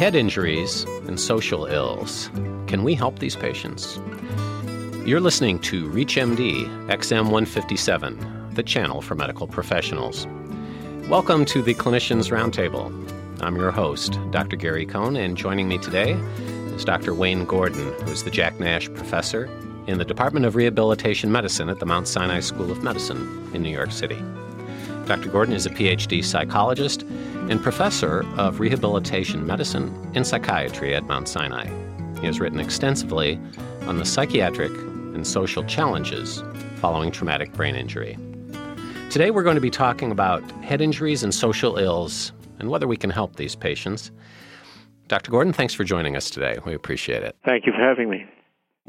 Head injuries and social ills. Can we help these patients? You're listening to ReachMD XM 157, the channel for medical professionals. Welcome to the Clinicians Roundtable. I'm your host, Dr. Gary Cohn, and joining me today is Dr. Wayne Gordon, who's the Jack Nash Professor in the Department of Rehabilitation Medicine at the Mount Sinai School of Medicine in New York City. Dr. Gordon is a PhD psychologist and professor of rehabilitation medicine and psychiatry at Mount Sinai. He has written extensively on the psychiatric and social challenges following traumatic brain injury. Today, we're going to be talking about head injuries and social ills and whether we can help these patients. Dr. Gordon, thanks for joining us today. We appreciate it. Thank you for having me.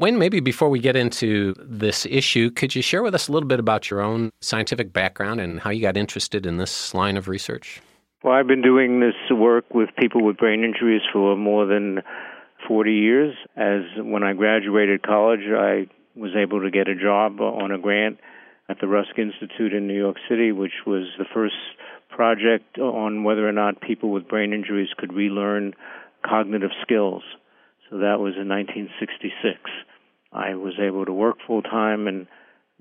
Wayne, maybe before we get into this issue, could you share with us a little bit about your own scientific background and how you got interested in this line of research? Well, I've been doing this work with people with brain injuries for more than 40 years. As when I graduated college, I was able to get a job on a grant at the Rusk Institute in New York City, which was the first project on whether or not people with brain injuries could relearn cognitive skills. So that was in 1966. I was able to work full time and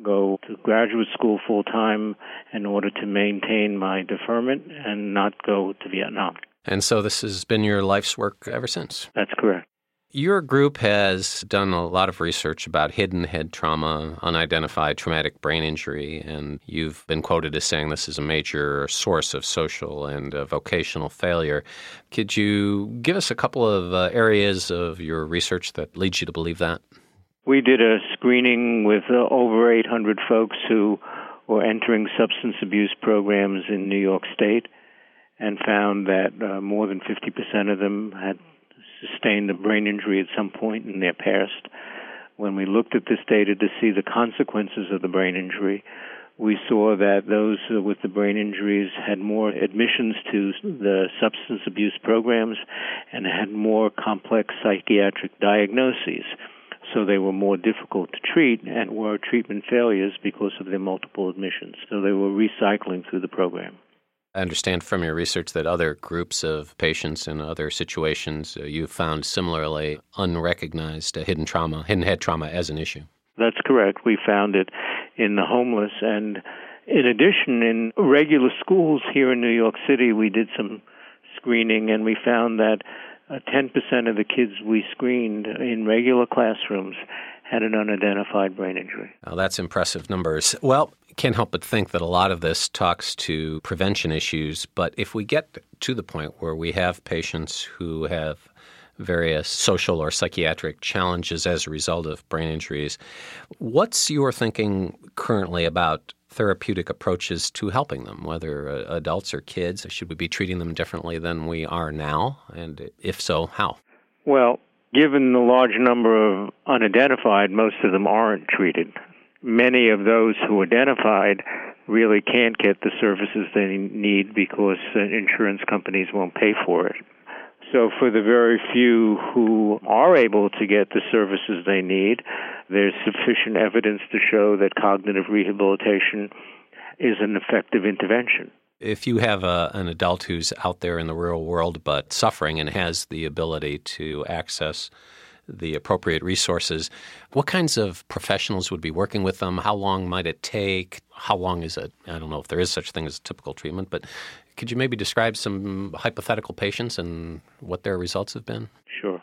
go to graduate school full time in order to maintain my deferment and not go to Vietnam. And so this has been your life's work ever since? That's correct. Your group has done a lot of research about hidden head trauma, unidentified traumatic brain injury, and you've been quoted as saying this is a major source of social and uh, vocational failure. Could you give us a couple of uh, areas of your research that leads you to believe that? We did a screening with uh, over 800 folks who were entering substance abuse programs in New York State and found that uh, more than 50% of them had sustained a brain injury at some point in their past. When we looked at this data to see the consequences of the brain injury, we saw that those with the brain injuries had more admissions to the substance abuse programs and had more complex psychiatric diagnoses so they were more difficult to treat and were treatment failures because of their multiple admissions. So they were recycling through the program. I understand from your research that other groups of patients in other situations uh, you found similarly unrecognized uh, hidden trauma, hidden head trauma as an issue. That's correct. We found it in the homeless. And in addition, in regular schools here in New York City, we did some screening and we found that Uh, 10% of the kids we screened in regular classrooms had an unidentified brain injury. Well, that's impressive numbers. Well, can't help but think that a lot of this talks to prevention issues, but if we get to the point where we have patients who have various social or psychiatric challenges as a result of brain injuries, what's your thinking currently about therapeutic approaches to helping them, whether uh, adults or kids? Should we be treating them differently than we are now? And if so, how? Well, given the large number of unidentified, most of them aren't treated. Many of those who identified really can't get the services they need because uh, insurance companies won't pay for it. So, for the very few who are able to get the services they need, there's sufficient evidence to show that cognitive rehabilitation is an effective intervention. If you have a, an adult who's out there in the real world but suffering and has the ability to access the appropriate resources, what kinds of professionals would be working with them? How long might it take? How long is it? I don't know if there is such a thing as a typical treatment, but could you maybe describe some hypothetical patients and what their results have been? Sure.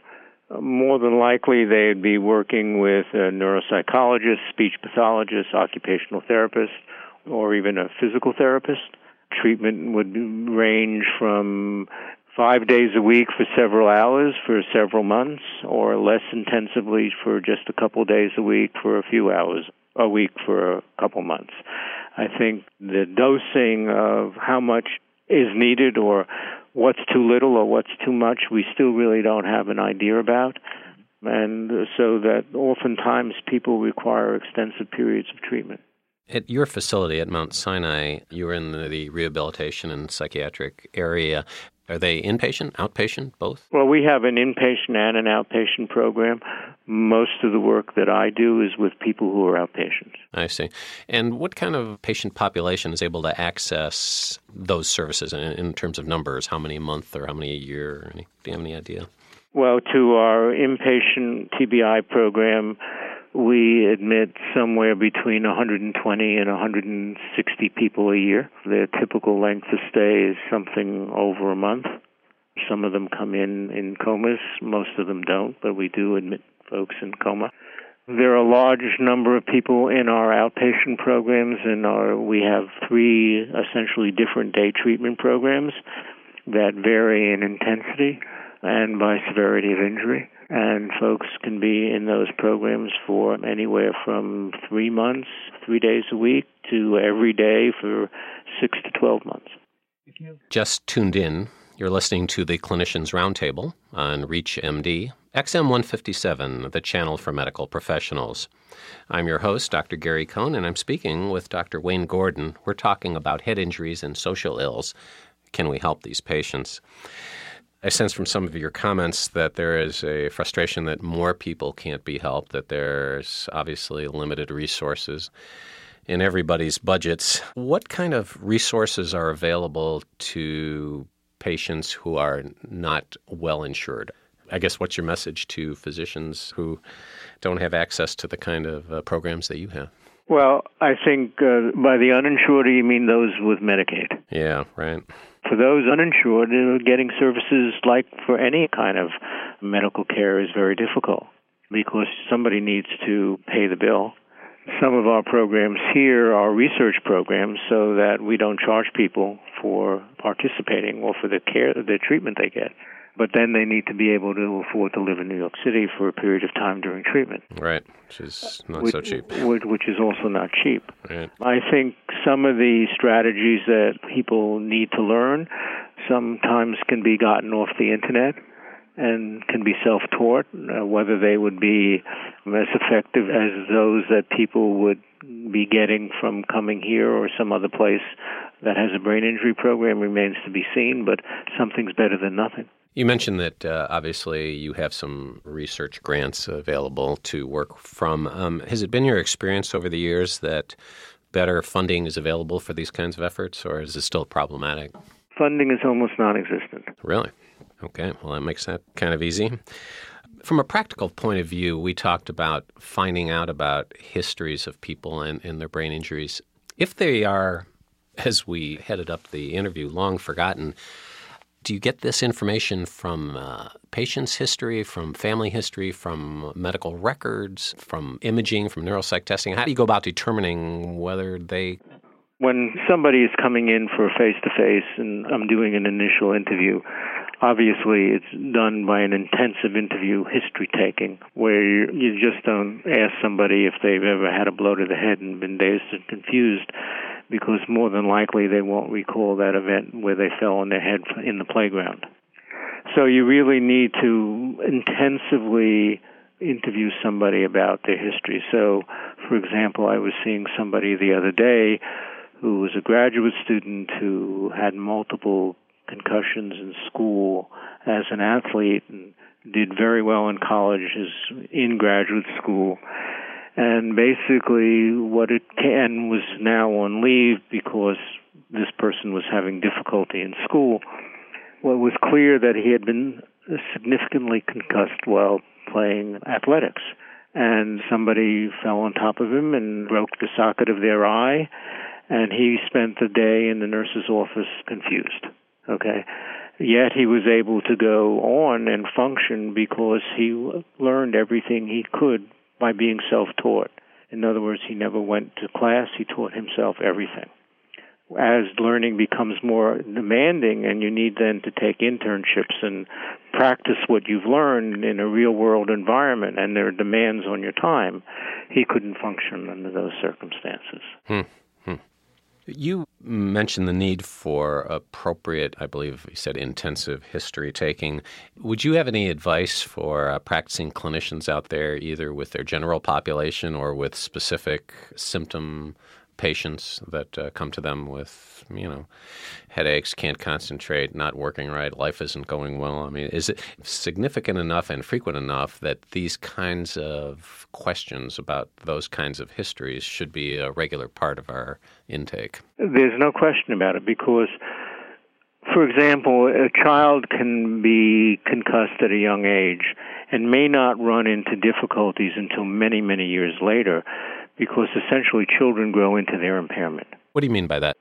More than likely, they'd be working with a neuropsychologist, speech pathologist, occupational therapist, or even a physical therapist. Treatment would range from five days a week for several hours for several months, or less intensively for just a couple days a week for a few hours a week for a couple months. I think the dosing of how much is needed or what's too little or what's too much, we still really don't have an idea about. And so that oftentimes people require extensive periods of treatment. At your facility at Mount Sinai, you were in the rehabilitation and psychiatric area. Are they inpatient, outpatient, both? Well, we have an inpatient and an outpatient program. Most of the work that I do is with people who are outpatients. I see. And what kind of patient population is able to access those services in, in terms of numbers? How many a month or how many a year? Any, do you have any idea? Well, to our inpatient TBI program, we admit somewhere between 120 and 160 people a year. Their typical length of stay is something over a month. Some of them come in in comas, most of them don't, but we do admit folks in coma. There are a large number of people in our outpatient programs, and our, we have three essentially different day treatment programs that vary in intensity and by severity of injury and folks can be in those programs for anywhere from three months, three days a week, to every day for six to 12 months. Just tuned in. You're listening to the Clinicians Roundtable on ReachMD, XM157, the channel for medical professionals. I'm your host, Dr. Gary Cohn, and I'm speaking with Dr. Wayne Gordon. We're talking about head injuries and social ills. Can we help these patients? I sense from some of your comments that there is a frustration that more people can't be helped, that there's obviously limited resources in everybody's budgets. What kind of resources are available to patients who are not well insured? I guess what's your message to physicians who don't have access to the kind of uh, programs that you have? Well, I think uh, by the uninsured, you mean those with Medicaid. Yeah, right. For those uninsured, getting services like for any kind of medical care is very difficult because somebody needs to pay the bill. Some of our programs here are research programs so that we don't charge people for participating or for the care, the treatment they get but then they need to be able to afford to live in New York City for a period of time during treatment. Right, which is not which, so cheap. Which is also not cheap. Right. I think some of the strategies that people need to learn sometimes can be gotten off the internet and can be self taught, uh, whether they would be as effective as those that people would be getting from coming here or some other place that has a brain injury program remains to be seen, but something's better than nothing. You mentioned that uh, obviously you have some research grants available to work from. Um, has it been your experience over the years that better funding is available for these kinds of efforts, or is it still problematic? Funding is almost non existent. Really? Okay, well, that makes that kind of easy. From a practical point of view, we talked about finding out about histories of people and, and their brain injuries. If they are, as we headed up the interview, long forgotten, do you get this information from uh, patient's history, from family history, from medical records, from imaging, from neuropsych testing? How do you go about determining whether they. When somebody is coming in for a face to face and I'm doing an initial interview, obviously it's done by an intensive interview history taking where you, you just don't ask somebody if they've ever had a blow to the head and been dazed and confused because more than likely they won't recall that event where they fell on their head in the playground. So you really need to intensively interview somebody about their history. So, for example, I was seeing somebody the other day who was a graduate student who had multiple concussions in school as an athlete and did very well in college, is in graduate school, and basically what it can was now on leave because this person was having difficulty in school. Well, it was clear that he had been significantly concussed while playing athletics. And somebody fell on top of him and broke the socket of their eye, and he spent the day in the nurse's office confused. Okay? Yet he was able to go on and function because he learned everything he could by being self taught. In other words, he never went to class, he taught himself everything. As learning becomes more demanding and you need then to take internships and practice what you've learned in a real world environment and there are demands on your time, he couldn't function under those circumstances. Hmm. You mentioned the need for appropriate, I believe you said intensive history taking. Would you have any advice for uh, practicing clinicians out there, either with their general population or with specific symptom patients that uh, come to them with, you know, headaches, can't concentrate, not working right, life isn't going well? I mean, is it significant enough and frequent enough that these kinds of questions about those kinds of histories should be a regular part of our intake? There's no question about it because for example, a child can be concussed at a young age and may not run into difficulties until many, many years later because essentially children grow into their impairment. What do you mean by that?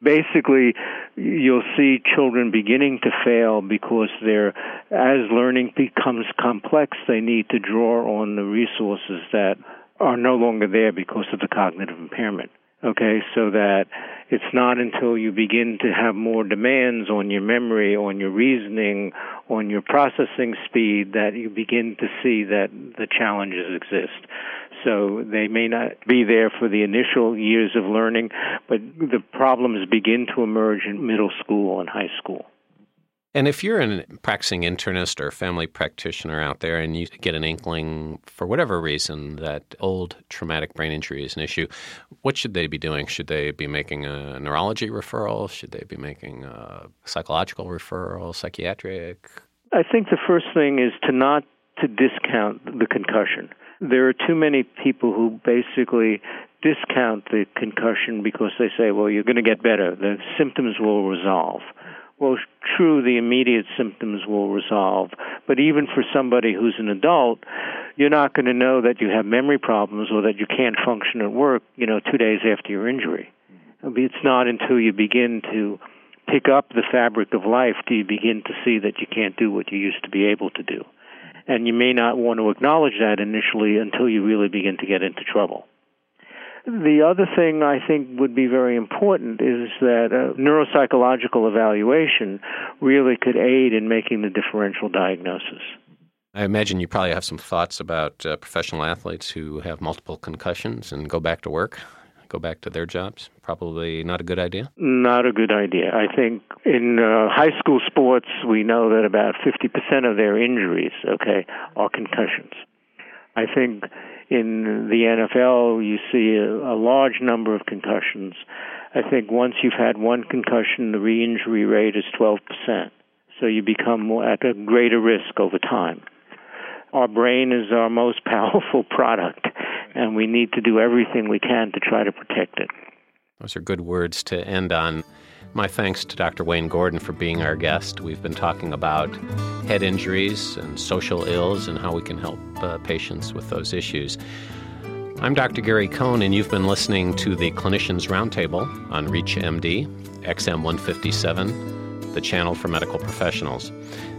Basically, you'll see children beginning to fail because they're, as learning becomes complex, they need to draw on the resources that are no longer there because of the cognitive impairment. Okay, so that it's not until you begin to have more demands on your memory, on your reasoning, on your processing speed that you begin to see that the challenges exist. So they may not be there for the initial years of learning, but the problems begin to emerge in middle school and high school. And if you're a practicing internist or family practitioner out there and you get an inkling for whatever reason that old traumatic brain injury is an issue, what should they be doing? Should they be making a neurology referral? Should they be making a psychological referral, psychiatric? I think the first thing is to not to discount the concussion. There are too many people who basically discount the concussion because they say, well, you're going to get better. The symptoms will resolve. Well, true, the immediate symptoms will resolve, but even for somebody who's an adult, you're not going to know that you have memory problems or that you can't function at work, you know, two days after your injury. It's not until you begin to pick up the fabric of life do you begin to see that you can't do what you used to be able to do. And you may not want to acknowledge that initially until you really begin to get into trouble. The other thing I think would be very important is that a neuropsychological evaluation really could aid in making the differential diagnosis. I imagine you probably have some thoughts about uh, professional athletes who have multiple concussions and go back to work, go back to their jobs. Probably not a good idea? Not a good idea. I think in uh, high school sports, we know that about 50% of their injuries, okay, are concussions. I think in the NFL, you see a, a large number of concussions. I think once you've had one concussion, the re-injury rate is 12%. So you become at a greater risk over time. Our brain is our most powerful product, and we need to do everything we can to try to protect it. Those are good words to end on. My thanks to Dr. Wayne Gordon for being our guest. We've been talking about head injuries and social ills and how we can help uh, patients with those issues. I'm Dr. Gary Cohn, and you've been listening to the Clinicians Roundtable on ReachMD, XM 157, the channel for medical professionals.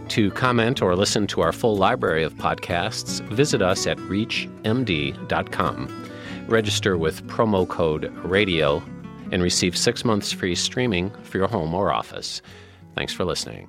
To comment or listen to our full library of podcasts, visit us at reachmd.com. Register with promo code RADIO and receive six months free streaming for your home or office. Thanks for listening.